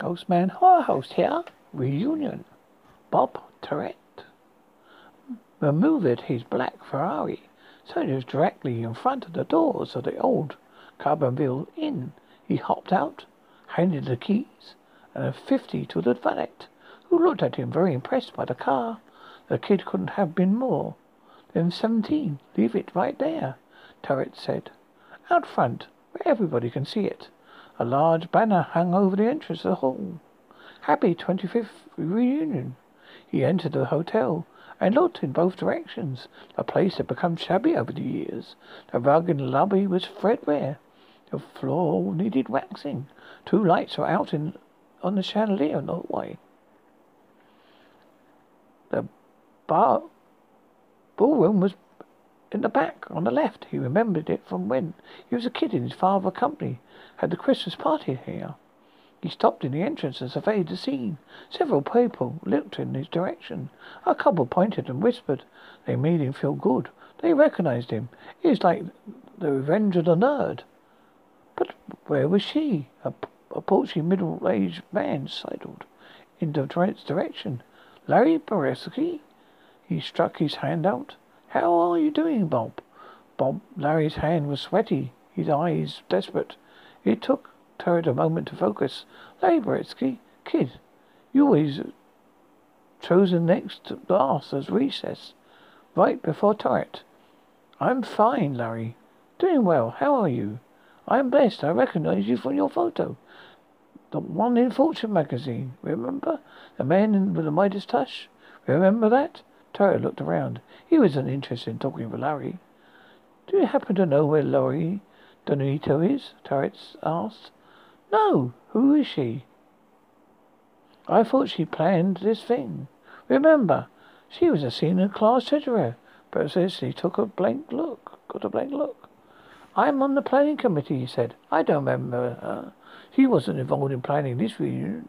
Ghostman Horror Host here. Reunion. Bob Tourette removed his black Ferrari, so it was directly in front of the doors of the old Carbonville Inn. He hopped out, handed the keys and a fifty to the valet, who looked at him very impressed by the car. The kid couldn't have been more than seventeen. Leave it right there, Tourette said. Out front, where everybody can see it. A large banner hung over the entrance of the hall. Happy 25th reunion. He entered the hotel and looked in both directions. The place had become shabby over the years. The rug in the lobby was threadbare. The floor needed waxing. Two lights were out in on the chandelier in the hallway. The bar ballroom was in the back on the left. He remembered it from when he was a kid in his father's company. Had the Christmas party here. He stopped in the entrance and surveyed the scene. Several people looked in his direction. A couple pointed and whispered. They made him feel good. They recognized him. It was like the revenge of the nerd. But where was she? A, a middle-aged man sidled in Trent's direction. Larry Beresky? He struck his hand out. How are you doing, Bob? Bob Larry's hand was sweaty, his eyes desperate. It took Tourette a moment to focus. Larry Beresky, kid, you always chosen next to last as recess, right before Tourette. I'm fine, Larry. Doing well. How are you? I'm blessed. I recognize you from your photo. The one in Fortune magazine. Remember? The man with the Midas touch? Remember that? Tourette looked around. He wasn't interested in talking with Larry. Do you happen to know where Laurie Donato is? Tourette asked. No. Who is she? I thought she planned this thing. Remember, she was a senior class treasurer. Precisely took a blank look. Got a blank look. I'm on the planning committee, he said. I don't remember her. She wasn't involved in planning this reunion.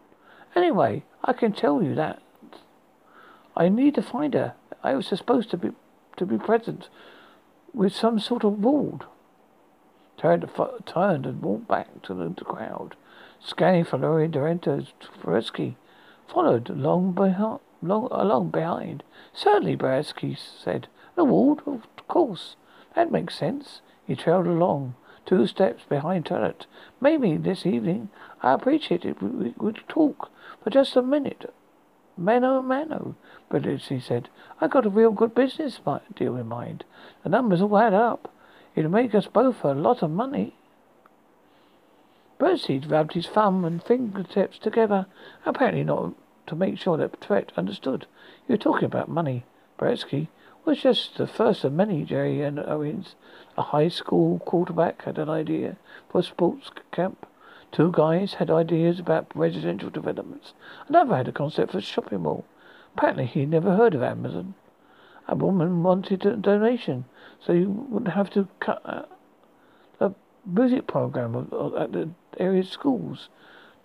Anyway, I can tell you that. I need to find her. I was supposed to be to be present with some sort of ward turned, turned and walked back to the, crowd, scanning for Laurie Dorento's Beresky, followed along behind, long, along behind. Certainly, Beresky said. The ward, of course. That makes sense. He trailed along, two steps behind Tourette. Maybe this evening. I appreciate it. We would talk for just a minute. Mano mano, oh, he said. I got a real good business deal in mind. The numbers all add up. It'll make us both a lot of money. Birdseed rubbed his thumb and fingertips together, apparently not to make sure that Tourette understood. You were talking about money. Beresky was just the first of many. Jerry and Owens, a high school quarterback, had an idea for a sports camp. Two guys had ideas about residential developments. Another had a concept for a shopping mall. Apparently he'd never heard of Amazon. A woman wanted a donation so you wouldn't have to cut a music program at the area schools.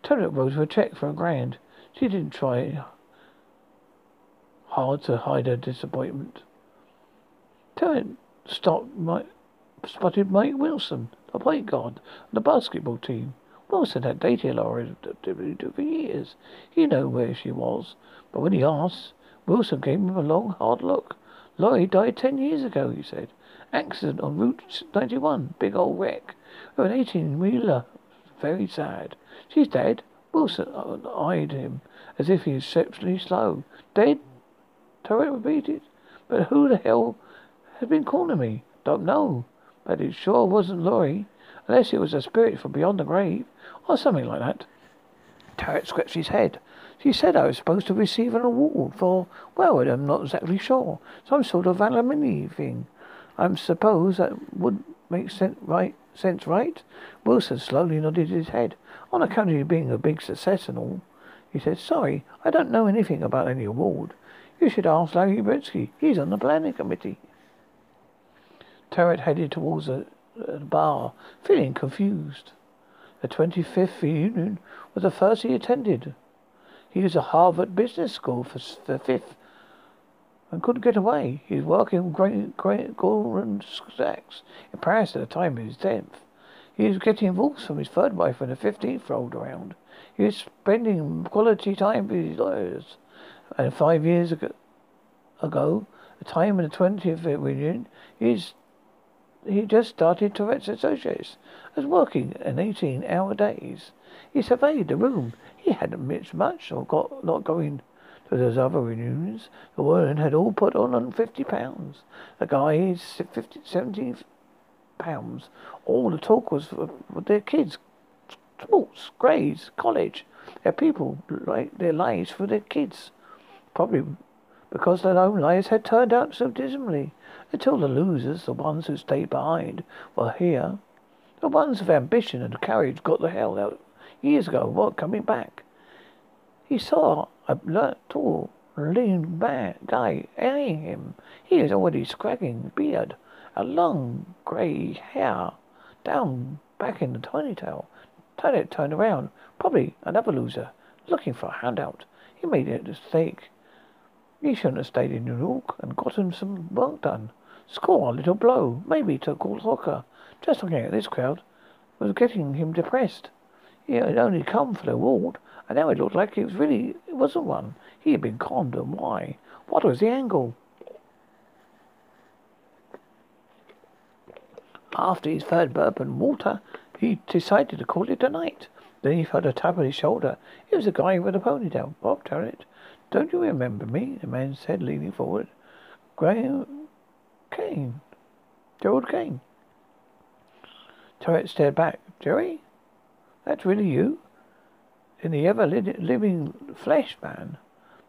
Tourette wrote her a check for a grand. She didn't try hard to hide her disappointment. Tourette stopped Mike, spotted Mike Wilson, the point guard, the basketball team. Wilson had dated Laura for years. He knew where she was, but when he asked, Wilson gave him a long, hard look. Laurie died ten years ago, he said. Accident on Route 91. Big old wreck. An 18-wheeler. Very sad. She's dead. Wilson uh, eyed him as if he was exceptionally slow. Dead? Tourette repeated. But who the hell had been calling me? Don't know. But it sure wasn't Laurie. Unless it was a spirit from beyond the grave. Or something like that. Tourette scratched his head. She said I was supposed to receive an award for, well, I'm not exactly sure. Some sort of alumni thing. I suppose that would make sense, right? Sense, right? Wilson slowly nodded his head. On account of you being a big success and all, he said, "Sorry, I don't know anything about any award. You should ask Larry Britsky. He's on the planning committee." Tourette headed towards the, the bar, feeling confused. The 25th reunion was the first he attended. He was at Harvard Business School for the fifth and couldn't get away. He was working with great, Goldman Sachs in Paris at the time of his death. He was getting divorced from his third wife when the fifteenth rolled around. He was spending quality time with his lawyers. And five years ago, ago the time of the 20th reunion, he's he just started Tourette's Associates as working an 18 hour days. He surveyed the room. He hadn't missed much or got not going to those other reunions. The women had all put on 50 pounds. The guys, 50, 70 pounds. All the talk was for their kids. Sports, grades, college. Their people, like their lives for their kids. Probably because their own lives had turned out so dismally. Until the losers, the ones who stayed behind, were here. The ones of ambition and courage got the hell out years ago, weren't coming back. He saw a tall, lean man, guy eyeing him. He was already scragging beard, a long grey hair down back in the ponytail. Turnet turned around, probably another loser, looking for a handout. He made a mistake. He shouldn't have stayed in New York and gotten some work done. Score a little blow, maybe to call soccer. Just looking at this crowd was getting him depressed. He had only come for the award, and now it looked like it was really it wasn't one. He had been conned, and why? What was the angle? After his third bourbon water, he decided to call it a night. Then he felt a tap on his shoulder. It was the guy with the ponytail, Bob Turret. Don't you remember me? The man said, leaning forward. Graham Kane. Gerald Kane. Turret stared back. Jerry? That's really you? In the ever living flesh, man.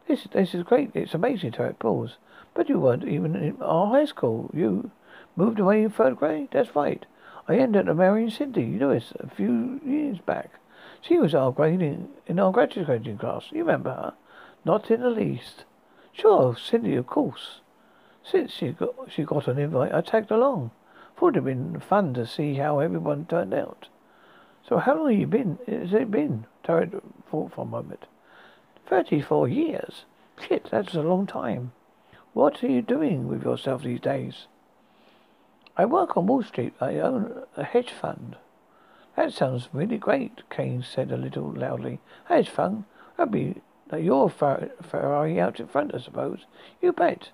This this is great. It's amazing, Turret paused. But you weren't even in our high school. You moved away in third grade? That's right. I ended up marrying Cindy. You know this a few years back. She was our grading in our graduating class. You remember her? Not in the least. Sure, Cindy, of course. Since she got she got an invite, I tagged along. Thought it'd been fun to see how everyone turned out. So how long have you been? Has it been? Turret thought for a moment. Thirty-four years. Shit, that's a long time. What are you doing with yourself these days? I work on Wall Street. I own a hedge fund. That sounds really great, Kane said a little loudly. Hedge fund? That'd be like your Ferrari out in front, I suppose. You bet.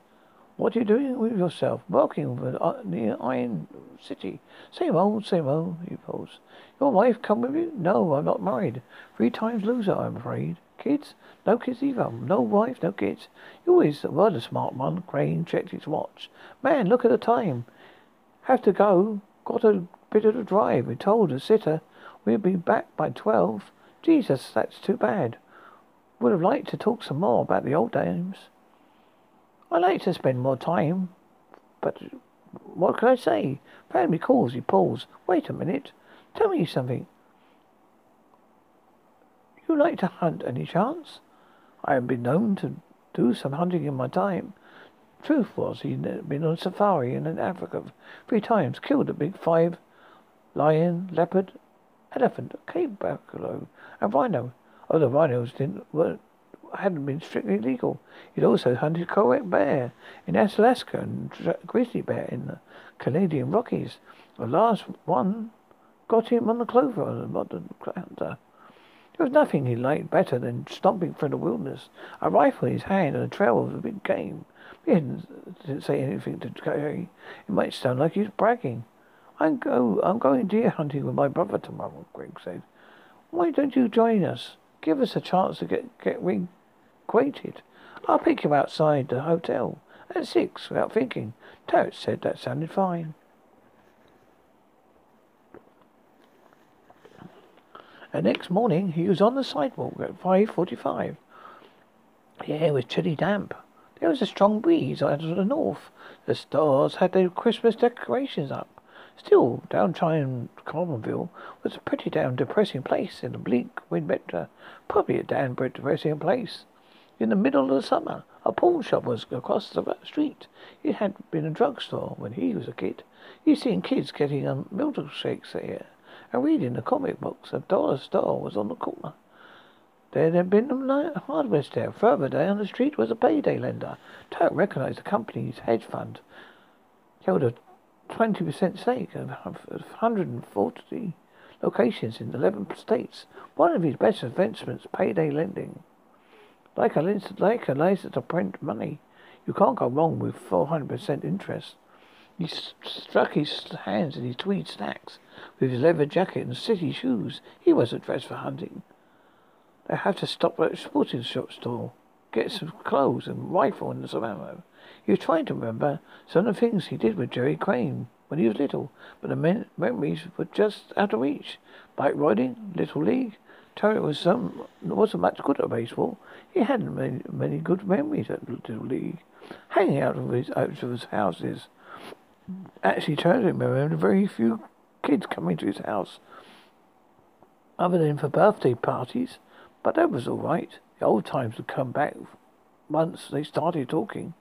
What are you doing with yourself? Working with, uh, near Iron City. Same old, same old, he paused. Your wife come with you? No, I'm not married. Three times loser, I'm afraid. Kids? No kids either. No wife, no kids. You always were the smart one. Crane checked his watch. Man, look at the time. Have to go. Got a bit of a drive. We told the sitter we'll be back by twelve. Jesus, that's too bad. Would have liked to talk some more about the old days. I like to spend more time, but what can I say? Family calls, he paused. Wait a minute. Tell me something. You like to hunt any chance? I have been known to do some hunting in my time. Truth was, he'd been on safari in Africa three times, killed a big five lion, leopard, elephant, cape buffalo, and rhino. The rhinos didn't weren't hadn't been strictly legal. He'd also hunted correct bear in Alaska and grizzly bear in the Canadian Rockies. The last one got him on the clover on the modern hunter. There was nothing he liked better than stomping through the wilderness, a rifle in his hand and a trail of a big game. He didn't say anything to Gary. It might sound like he was bragging. I'm go I'm going deer hunting with my brother tomorrow, Greg said. Why don't you join us? Give us a chance to get get acquainted. I'll pick you outside the hotel at six without thinking. Totes said that sounded fine. And next morning he was on the sidewalk at five forty-five. The air was chilly damp. There was a strong breeze out of the north. The stars had their Christmas decorations up. Still, downtown Carmenville was a pretty damn depressing place in a bleak winter. Probably a damn depressing place. In the middle of the summer, a pawn shop was across the street. It had been a drugstore when he was a kid. He'd seen kids getting um, milkshakes there and reading the comic books. A dollar store was on the corner. There had been a hardware store. Further down the street was a payday lender. Turk recognized the company's hedge fund. Held a 20% stake of 140, locations in 11 states. One of his best investments, payday lending. Like a, like a license to print money. You can't go wrong with 400% interest. He struck his hands in his tweed slacks with his leather jacket and city shoes. He wasn't dressed for hunting. They have to stop at a sporting shop store, get some clothes and rifle and some ammo. He was trying to remember some of the things he did with Jerry Crane when he was little, but the men- memories were just out of reach. Bike riding, little league. Terry was some wasn't much good at baseball. He hadn't many, many good memories at little league. Hanging out of his out of his houses. Actually, Terry remembered very few kids coming to his house, other than for birthday parties. But that was all right. The old times would come back once they started talking.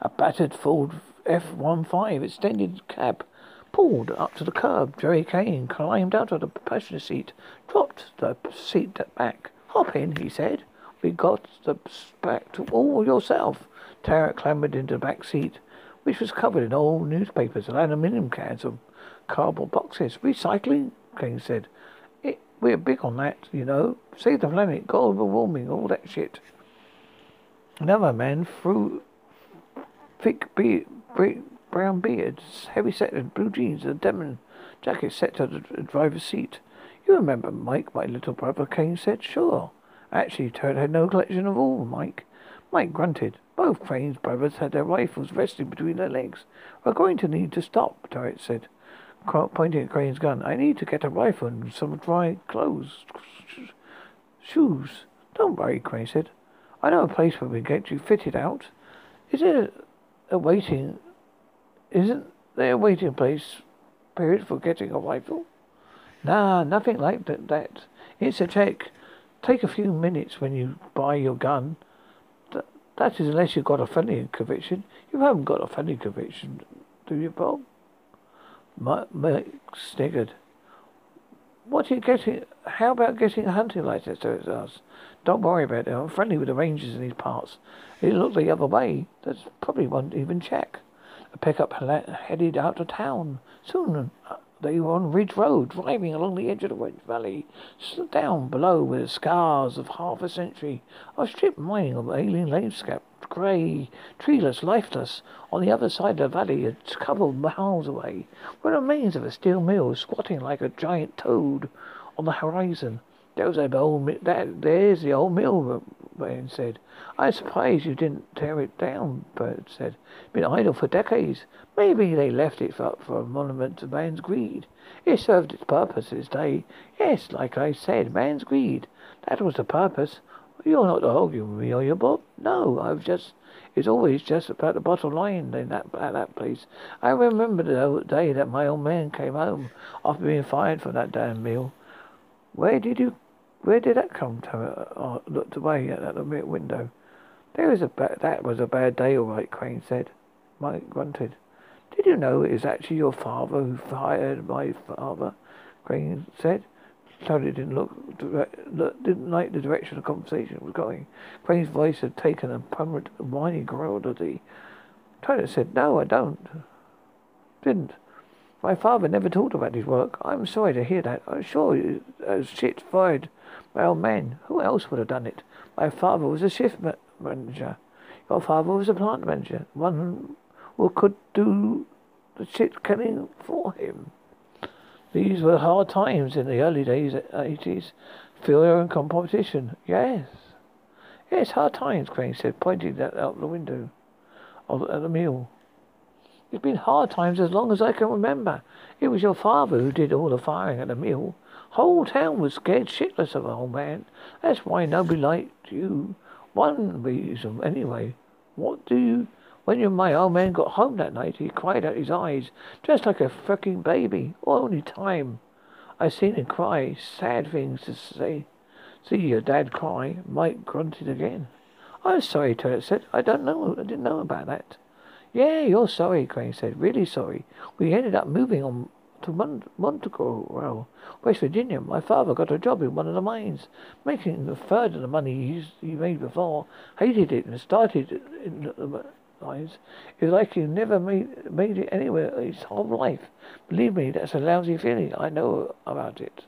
A battered Ford F-15 extended cab pulled up to the curb. Jerry Kane climbed out of the passenger seat, dropped the seat back. Hop in, he said. We got the back to all yourself. Tara clambered into the back seat, which was covered in old newspapers and aluminium cans of cardboard boxes. Recycling, Kane said. We're big on that, you know. Save the planet, global warming, all that shit. Another man threw thick beard, brown beard, heavy set blue jeans, and a denim jacket set to the driver's seat. You remember Mike, my little brother, Kane said. Sure. Actually, Turd had no collection of all, Mike. Mike grunted. Both Crane's brothers had their rifles resting between their legs. We're going to need to stop, Turret said pointing at Crane's gun. I need to get a rifle and some dry clothes. Shoes. Don't worry, Crane said. I know a place where we can get you fitted out. Is there a waiting... Isn't there a waiting place period for getting a rifle? Nah, nothing like that. It's a check. Take a few minutes when you buy your gun. Th- that is unless you've got a felony conviction. You haven't got a felony conviction, do you, Bob? Mike sniggered. What are you getting? How about getting a hunting license? To us? Don't worry about it. I'm friendly with the rangers in these parts. It looked the other way. That's probably won't even check. The pickup headed out of town. Soon uh, they were on Ridge Road, driving along the edge of the Ridge Valley. Down below were the scars of half a century of strip mining of alien landscape grey, treeless, lifeless. On the other side of the valley, a couple of miles away, were the remains of a steel mill squatting like a giant toad on the horizon. There's the old, that, there's the old mill, uh, Ben said. I'm surprised you didn't tear it down, Bert said. Been idle for decades. Maybe they left it up for a monument to man's greed. It served its purpose this day. Yes, like I said, man's greed. That was the purpose. You're not arguing with me, are you, Bob? No, I've just. It's always just about the bottom line in that at that place. I remember the day that my old man came home after being fired for that damn meal. Where did you? Where did that come to? I looked away at the window. There was a ba- that was a bad day, all right. Crane said. Mike grunted. Did you know it was actually your father who fired my father? Crane said. Tony didn't look, didn't like the direction the conversation was going. Crane's voice had taken a permanent whiny growlity. Tony said, "No, I don't. Didn't. My father never talked about his work. I'm sorry to hear that. I'm sure uh, shit fired my old man. Who else would have done it? My father was a shift ma- manager. Your father was a plant manager. One who could do the shit killing for him." These were hard times in the early days, uh, 80s. Failure and competition. Yes. Yes, hard times, Crane said, pointing out the window of, at the mill. It's been hard times as long as I can remember. It was your father who did all the firing at the mill. Whole town was scared shitless of the old man. That's why nobody liked you. One reason, anyway. What do you when my old man got home that night, he cried out his eyes, just like a fucking baby. Only time. I seen him cry, sad things to say. See your dad cry. Mike grunted again. I'm sorry, Turret said. I don't know. I didn't know about that. Yeah, you're sorry, Crane said. Really sorry. We ended up moving on to Mont- Montegro, West Virginia. My father got a job in one of the mines, making a third of the money he, he made before. Hated it and started in the lives. It's like you've never made, made it anywhere his whole life. Believe me, that's a lousy feeling. I know about it.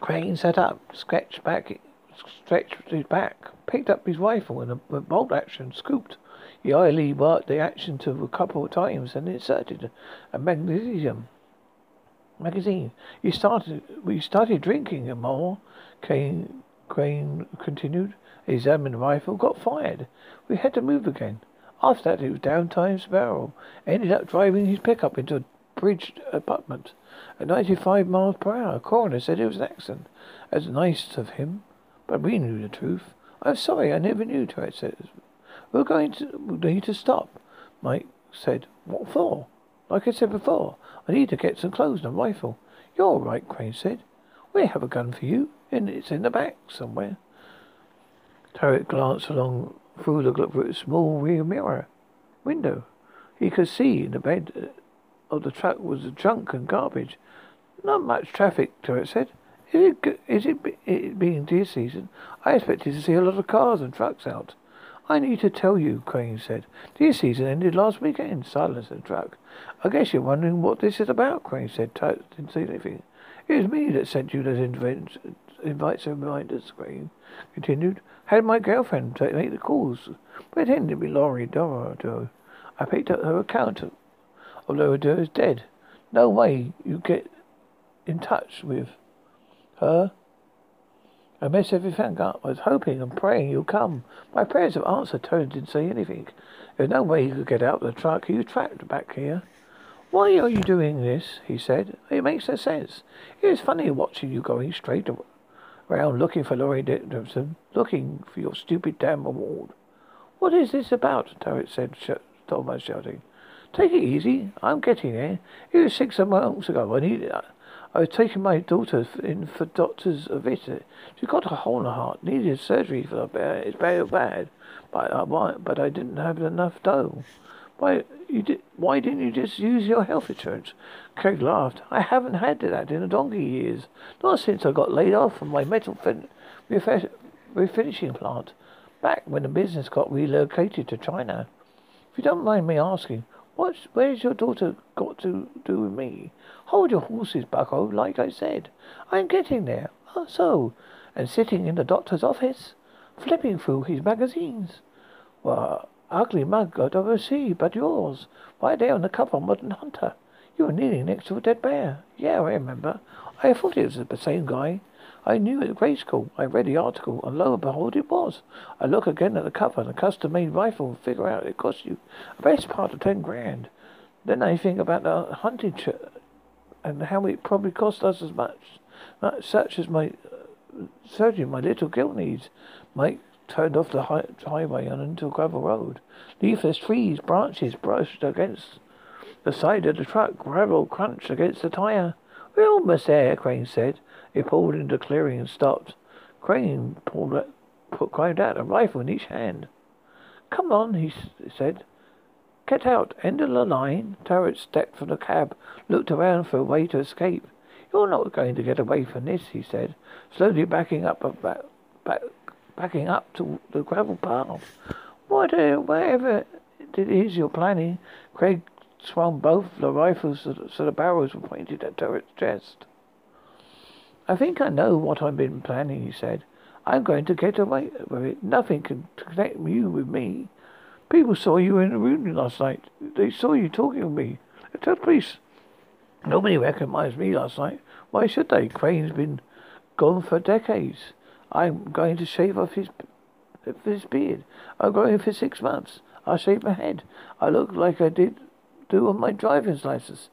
Crane sat up, stretched back, stretched his back, picked up his rifle and a bolt action, scooped. He idly worked the action to a couple of times and inserted a magnesium magazine. He started. We started drinking more. Crane, Crane continued. Examined the rifle. Got fired. We had to move again. After that, it was downtime spiral. Ended up driving his pickup into a bridged abutment at 95 miles per hour. Coroner said it was an accident. As nice of him, but we knew the truth. I'm sorry, I never knew. Turret said. We're going to we need to stop. Mike said. What for? Like I said before, I need to get some clothes and a rifle. You're right, Crane said. We have a gun for you, and it's in the back somewhere. Turret glanced along through the small rear mirror window. He could see in the bed uh, of the truck was junk and garbage. Not much traffic, Turret said. Is it, is it, it being deer season? I expected to see a lot of cars and trucks out. I need to tell you, Crane said. Deer season ended last weekend. Silence the truck. I guess you're wondering what this is about, Crane said. Didn't say anything. It was me that sent you those invites and reminders, Crane continued. Had my girlfriend make the calls. Pretended to be Laurie Dorado. I picked up her account of Dorado is dead. No way you get in touch with her. I messed everything up. I was hoping and praying you'd come. My prayers have answered. Tony didn't say anything. There's no way he could get out of the truck. Was trapped back here. Why are you doing this? he said. It makes no sense. It is funny watching you going straight around looking for Laurie Dickinson, looking for your stupid damn award. What is this about? Turret said, sh- Thomas shouting. Take it easy. I'm getting there. It was six months ago. I needed. Uh, I was taking my daughter in for doctor's visit. She got a hole in her heart. Needed surgery for her. It's very bad. But I, but I didn't have enough dough. Why you did? Why didn't you just use your health insurance? Craig laughed. I haven't had that in a donkey years. Not since I got laid off from my metal fin- refinishing plant. Back when the business got relocated to China. If you don't mind me asking, what's where's your daughter got to do with me? Hold your horses, Bucko. Like I said, I'm getting there. Oh, so, and sitting in the doctor's office, flipping through his magazines. Well, Ugly mug I'd ever see, but yours. Right there on the cover of Modern Hunter. You were kneeling next to a dead bear. Yeah, I remember. I thought it was the same guy. I knew at grade school. I read the article, and lo and behold, it was. I look again at the cover and a custom-made rifle and figure out it cost you a best part of ten grand. Then I think about the hunting ch- and how it probably cost us as much, such as my uh, my little girl needs. Mike turned off the high- highway and into a gravel road. Leafless trees, branches brushed against the side of the truck. Gravel crunched against the tire. We're almost there, Crane said. He pulled into the clearing and stopped. Crane pulled out, put, climbed out, a rifle in each hand. Come on, he said. Get out. End of the line. Turret stepped from the cab, looked around for a way to escape. You're not going to get away from this, he said, slowly backing up, back, back, backing up to the gravel path. What, uh, whatever it is you're planning, Craig swung both the rifles so the barrels were pointed at Turret's chest. I think I know what I've been planning, he said. I'm going to get away with it. Nothing can connect you with me. People saw you in the room last night. They saw you talking with me. Tell the police. Nobody recognized me last night. Why should they? Crane's been gone for decades. I'm going to shave off his his beard. I'm going for six months. I'll shave my head. I look like I did do on my driver's license.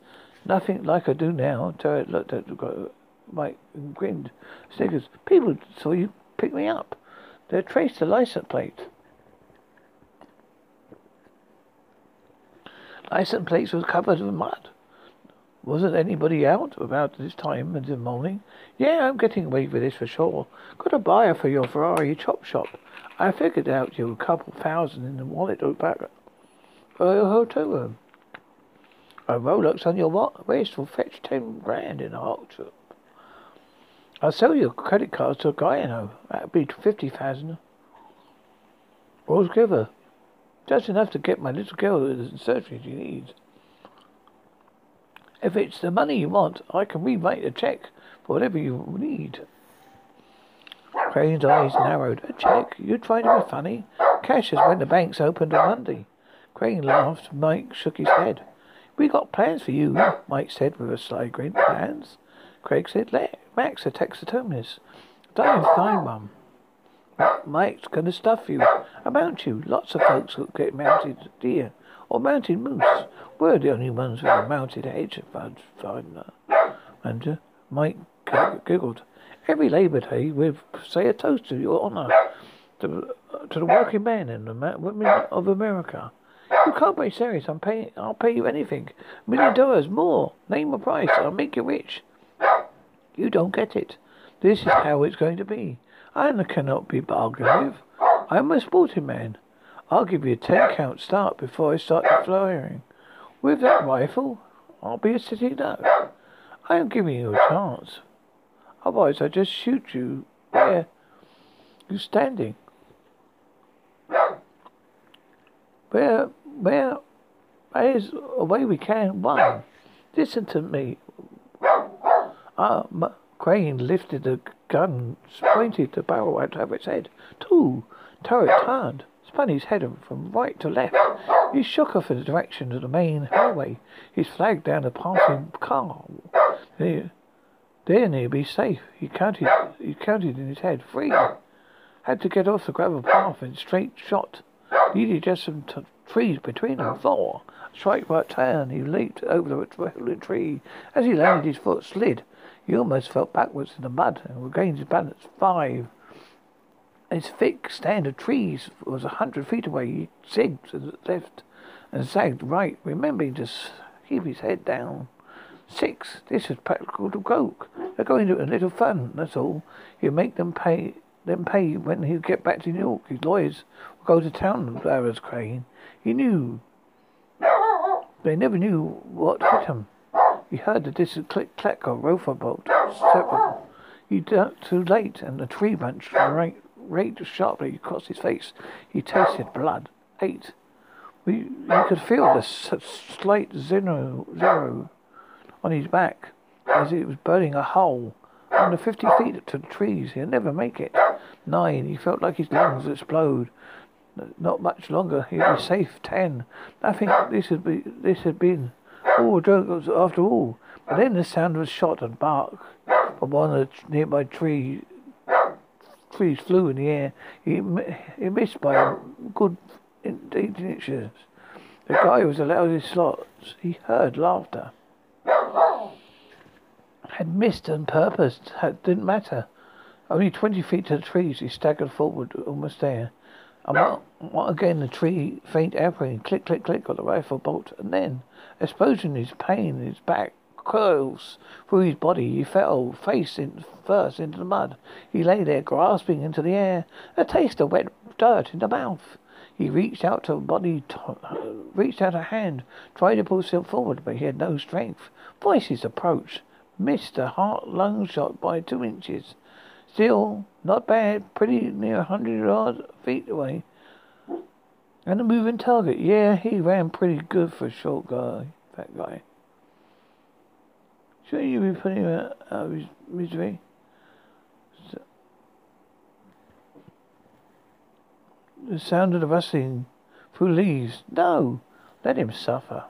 Nothing like I do now. Turret looked at Mike and grinned. Snickers. People saw you pick me up. They traced the license plate. License plates were covered with mud. Wasn't anybody out about this time in the morning? Yeah, I'm getting away with this for sure. Got a buyer for your Ferrari chop shop. I figured out you a couple thousand in the wallet or back for a hotel room. A Rolex on your waist will fetch ten grand in a auction. I'll sell your credit cards to a guy I know. That'd be fifty thousand altogether. Just enough to get my little girl the surgery she needs. If it's the money you want, I can rewrite a check for whatever you need. Crane's eyes narrowed. A check? You're trying to be funny? Cash is when the banks opened on Monday. Crane laughed. Mike shook his head. We got plans for you, Mike said with a sly grin. Plans? Craig said, Let Max a taxidermist. Don't find one. Mike's gonna stuff you. About you. Lots of folks will get mounted deer or mounted moose. We're the only ones with a mounted hedge finder. And uh, Mike giggled. Every Labour Day we say a toast to your honour, to, to the working men and the women of America. You can't be serious. I'm paying. I'll pay you anything. A million dollars more. Name a price. I'll make you rich. You don't get it. This is how it's going to be. I cannot be bargained with. I'm a sporting man. I'll give you a ten count start before I start the firing. With that rifle, I'll be a city duck. I am giving you a chance. Otherwise, I just shoot you where you're standing. Where, where, there's a way we can. One, listen to me. Uh, Crane lifted the gun, pointed the barrel at Abbott's head. Two, turret turned, spun his head from right to left. He shook off in the direction of the main highway. He flagged down a passing car. There, there near be safe. He counted. He counted in his head. Three. Had to get off the gravel path and straight shot. Needed just some t- trees between them. Four. Strike right turn. He leaped over the tree. As he landed, his foot slid. He almost fell backwards in the mud and regained his balance. Five. His thick stand of trees was a hundred feet away. He zigged to the left and zagged right, remembering to keep his head down. Six. This was practical to coke. They're going to a little fun, that's all. He'll make them pay them pay when he get back to New York. His lawyers will go to town Arrows Crane. He knew. They never knew what hit him. He heard the distant click clack of rifle bolt. He ducked too late, and the tree branch raked, raked sharply across his face. He tasted blood. Eight. We, you could feel the slight zero, zero on his back as it was burning a hole under fifty feet to the trees. He'll never make it. Nine. He felt like his lungs explode. Not much longer. He'd be safe. Ten. Nothing. This had be. This had been all a after all. But then the sound of a shot and bark from one of the nearby trees. Trees flew in the air. He, he missed by a good eighteen inches. The guy was allowed his slots. He heard laughter had missed on purpose. It didn't matter. Only twenty feet to the trees, he staggered forward, almost there. And what, again the tree, faint echoing, click, click, click of the rifle bolt, and then, explosion, his pain, his back curls through his body. He fell face in, first into the mud. He lay there, grasping into the air, a taste of wet dirt in the mouth. He reached out to a body, t- uh, reached out a hand, tried to pull himself forward, but he had no strength. Voices approached. Missed a heart lung shot by two inches. Still, not bad. Pretty near a hundred odd feet away. And a moving target. Yeah, he ran pretty good for a short guy. That guy. Shouldn't you be putting him out of his misery? So, the sound of the rustling through leaves. No, let him suffer.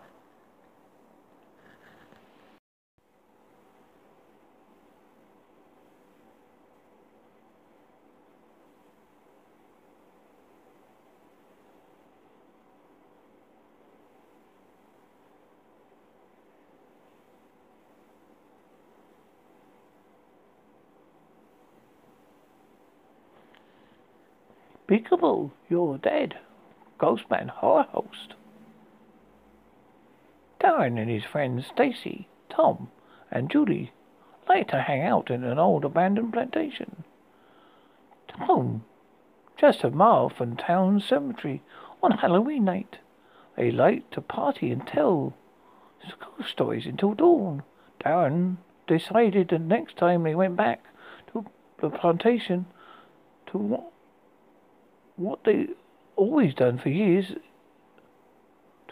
Peekaboo, you're dead. Ghostman horror host. Darren and his friends Stacy, Tom, and Judy like to hang out in an old abandoned plantation. Tom, just a mile from town cemetery on Halloween night. They like to party and tell ghost stories until dawn. Darren decided the next time they went back to the plantation to what they always done for years,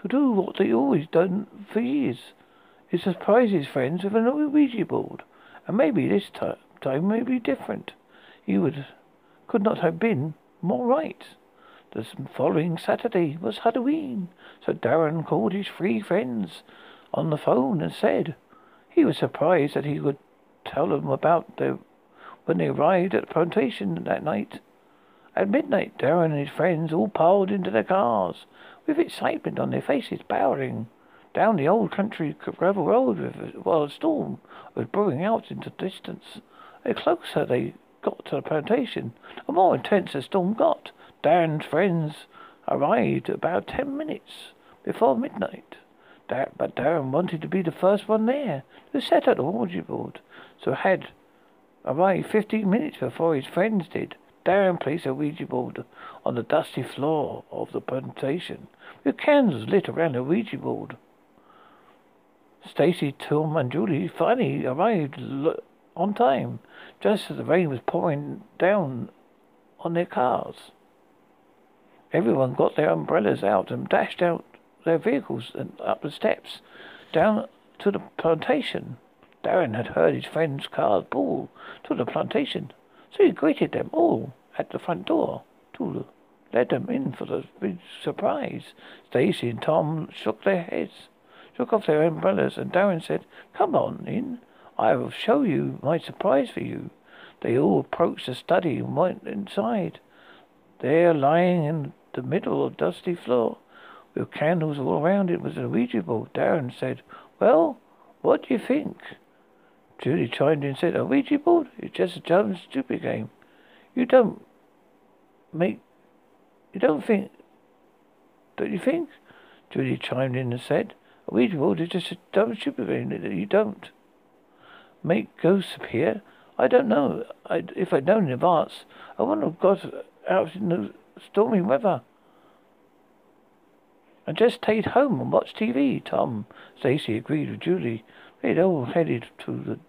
to do what they always done for years, is surprise his friends with an Ouija board. And maybe this time, time may be different. He would could not have been more right. The following Saturday was Halloween, so Darren called his three friends on the phone and said he was surprised that he could tell them about their when they arrived at the plantation that night. At midnight, Darren and his friends all piled into their cars, with excitement on their faces, barreling down the old country gravel road while a storm was brewing out into the distance. The closer they got to the plantation, the more intense the storm got. Darren's friends arrived about ten minutes before midnight. but Darren wanted to be the first one there to set up the Ouija board, so had arrived fifteen minutes before his friends did. Darren placed a Ouija board on the dusty floor of the plantation, with candles lit around the Ouija board. Stacy, Tom, and Julie finally arrived on time, just as the rain was pouring down on their cars. Everyone got their umbrellas out and dashed out their vehicles and up the steps down to the plantation. Darren had heard his friend's car pull to the plantation, so he greeted them all at the front door to led them in for the big surprise. Stacy and Tom shook their heads, shook off their umbrellas, and Darren said, Come on in. I will show you my surprise for you. They all approached the study and went inside. There, lying in the middle of dusty floor, with candles all around it, was a Ouija board. Darren said, Well, what do you think? Julie chimed in and said, A Ouija board? It's just a dumb, stupid game. You don't make. You don't think. Don't you think? Julie chimed in and said, A Ouija board is just a dumb, stupid game you don't make ghosts appear. I don't know. I, if I'd known in advance, I wouldn't have got out in the stormy weather. I just stayed home and watched TV. Tom, Stacy agreed with Julie. They'd all headed to the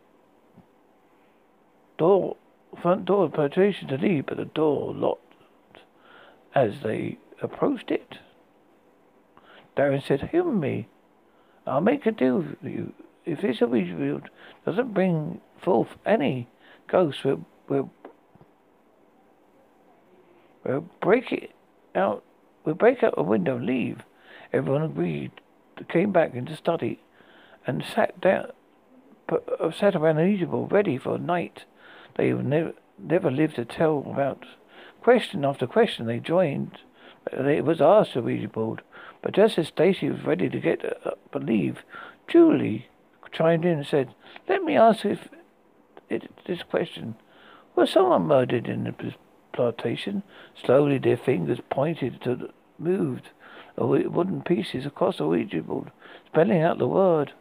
door, front door the plantation to leave, but the door locked as they approached it. Darren said, Hear me. I'll make a deal with you. If this field doesn't bring forth any ghosts, we'll, we'll, we'll break it out. We'll break out a window and leave. Everyone agreed. Came back into study and sat down, sat around the eatable, ready for night. They never, never lived to tell about. Question after question they joined. It was asked to Ouija board, but just as Stacy was ready to get uh, up and leave, Julie chimed in and said, "Let me ask if it, this question: Was someone murdered in the plantation?" Slowly, their fingers pointed to the, moved wooden pieces across the Ouija board, spelling out the word.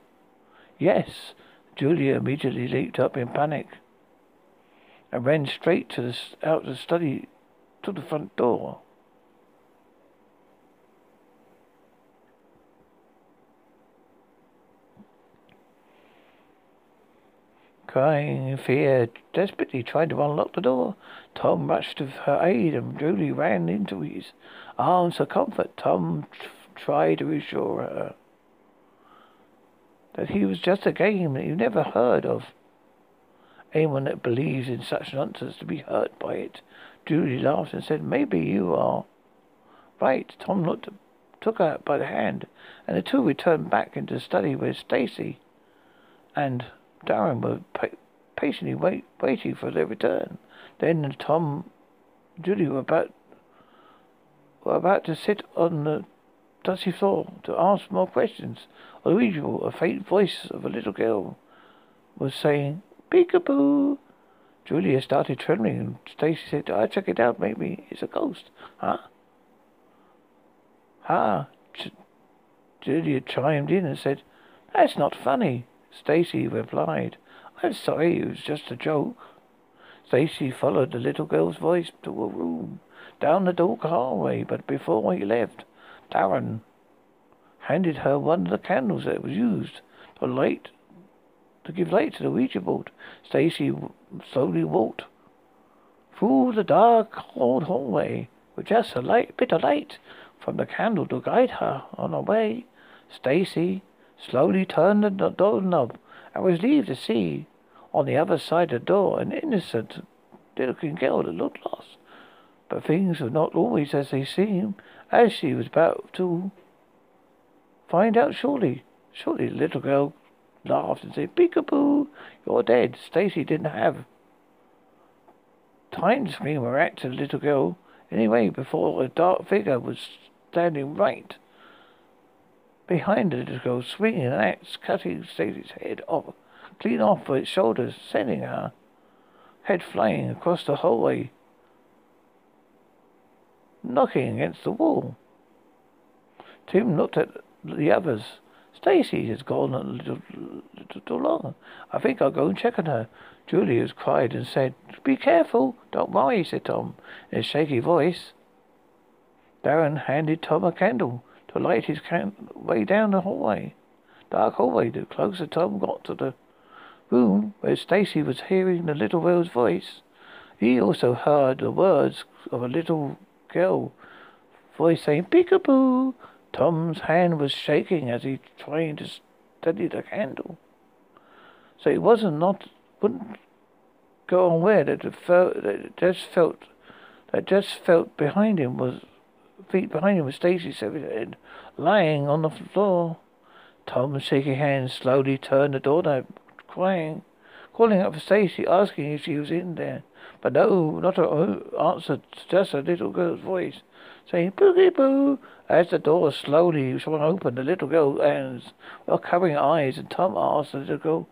Yes. Julia immediately leaped up in panic and ran straight to the out of the study to the front door. Crying in fear, desperately trying to unlock the door, Tom rushed to her aid and Julie ran into his arms for comfort. Tom t- tried to reassure her that he was just a game that you never heard of. Anyone that believes in such nonsense to be hurt by it. Julie laughed and said, Maybe you are right. Tom looked, took her by the hand, and the two returned back into the study where Stacy and Darren were pa- patiently wait, waiting for their return. Then Tom and Julie were about were about to sit on the dusty floor to ask more questions. As usual, a faint voice of a little girl was saying, Peekaboo. Julia started trembling and Stacy said, I'll check it out, maybe it's a ghost. Huh? Ha! Julia chimed in and said, That's not funny. Stacy replied, I'm sorry, it was just a joke. Stacy followed the little girl's voice to a room down the dark hallway, but before he left, Darren handed her one of the candles that was used to light to give light to the Ouija board. Stacy slowly walked through the dark old hallway with just a light bit of light from the candle to guide her on her way. Stacy slowly turned the door knob and was relieved to see on the other side of the door an innocent looking girl that looked lost. But things were not always as they seem, as she was about to find out shortly. Shortly the little girl laughed and said, Peekaboo, you're dead. Stacy didn't have time to scream or act to the little girl. Anyway, before a dark figure was standing right behind the little girl, swinging an axe, cutting Stacy's head off, clean off its shoulders, sending her head flying across the hallway, knocking against the wall. Tim looked at the others. Stacy has gone a little, little too long. I think I'll go and check on her. Julius cried and said, Be careful. Don't worry, said Tom in a shaky voice. Darren handed Tom a candle to light his way down the hallway. Dark hallway. The closer Tom got to the room where Stacy was hearing the little girl's voice, he also heard the words of a little girl voice saying, Peekaboo. Tom's hand was shaking as he tried to steady the candle. So it wasn't not wouldn't go unaware that felt that just felt that just felt behind him was feet behind him was Stacy's head lying on the floor. Tom's shaky hand slowly turned the doorknob, crying, calling out for Stacy, asking if she was in there. But no, not a answer, just a little girl's voice saying boogie boo as the door slowly swung open. The little girl hands were covering her eyes, and Tom asked the little girl,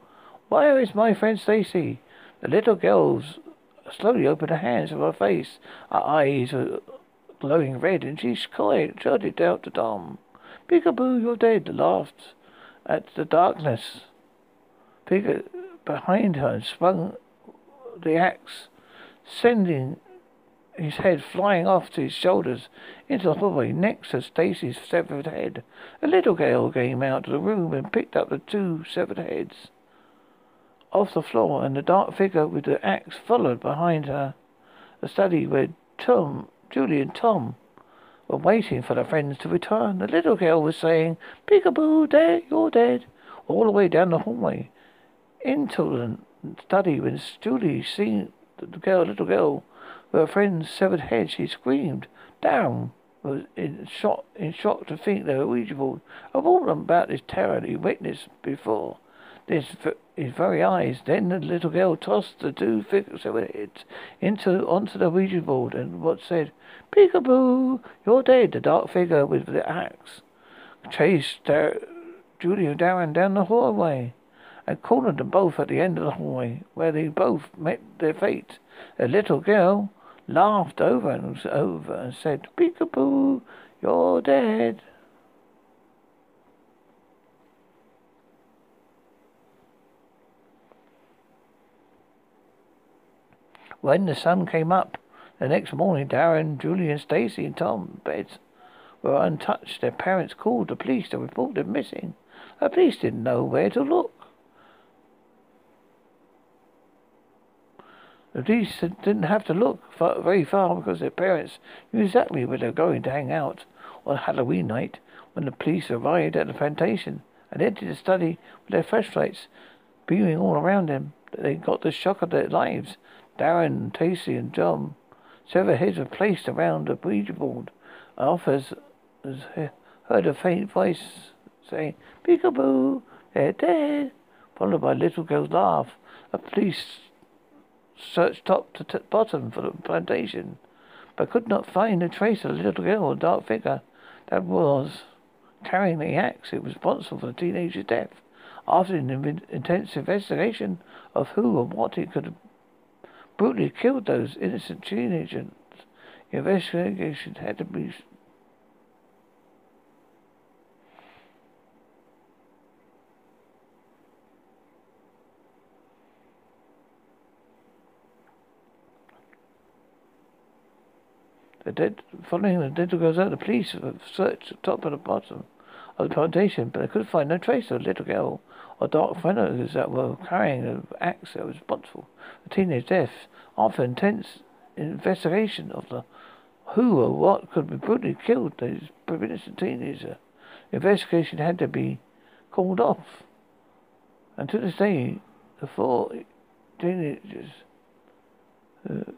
"Where is my friend Stacy?" The little girl slowly opened her hands to her face. Her eyes were glowing red, and she cried, shouted out to Tom, "Peekaboo, you're dead!" Laughed at the darkness. Figure behind her and swung the axe, sending his head flying off to his shoulders into the hallway next to Stacy's severed head. A little girl came out of the room and picked up the two severed heads off the floor, and the dark figure with the axe followed behind her. The study where Tom, Julie, and Tom were waiting for their friends to return. The little girl was saying, "Peekaboo, dead, you're dead," all the way down the hallway into the study. When Julie seen the girl, little girl her friend's severed head, she screamed. Down was in shock, in shock to think a Ouija board, of all about this terror he witnessed before, this his very eyes. Then the little girl tossed the two severed heads into onto the Ouija board and what said, "Peekaboo, you're dead." The dark figure with the axe chased Dar- Julia Darren down the hallway and cornered them both at the end of the hallway, where they both met their fate. The little girl laughed over and over and said, Peekaboo, you're dead. When the sun came up the next morning, Darren, Julian, Stacy, and Tom beds were untouched. Their parents called the police to report them missing. The police didn't know where to look. The police didn't have to look far, very far because their parents knew exactly where they were going to hang out on Halloween night when the police arrived at the plantation and entered the study with their flashlights beaming all around them. They got the shock of their lives. Darren, Stacy, and John, several heads were placed around the Ouija board. Officers heard a faint voice saying, Peekaboo, they're dead, followed by a little girl's laugh. The police searched top to t- bottom for the plantation, but could not find a trace of the little girl or dark figure that was carrying the axe it was responsible for the teenager's death. After an intense investigation of who and what it could have brutally killed those innocent teenagers, the investigation had to be The dead, following the dead girls out, the police searched the top and the bottom of the plantation, but they could find no trace of the little girl or dark fellows that were carrying an axe that was responsible for the teenage death. After intense investigation of the who or what could be brutally killed these innocent teenager, the investigation had to be called off. And to this day, the four teenagers uh,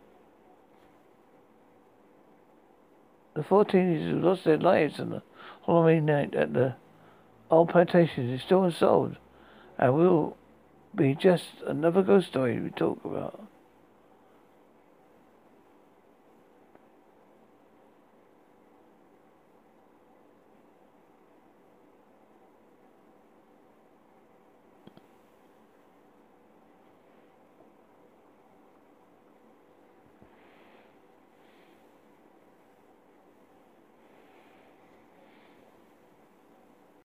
The four teenagers lost their lives on the Halloween night at the old plantation is still unsolved and will be just another ghost story we talk about.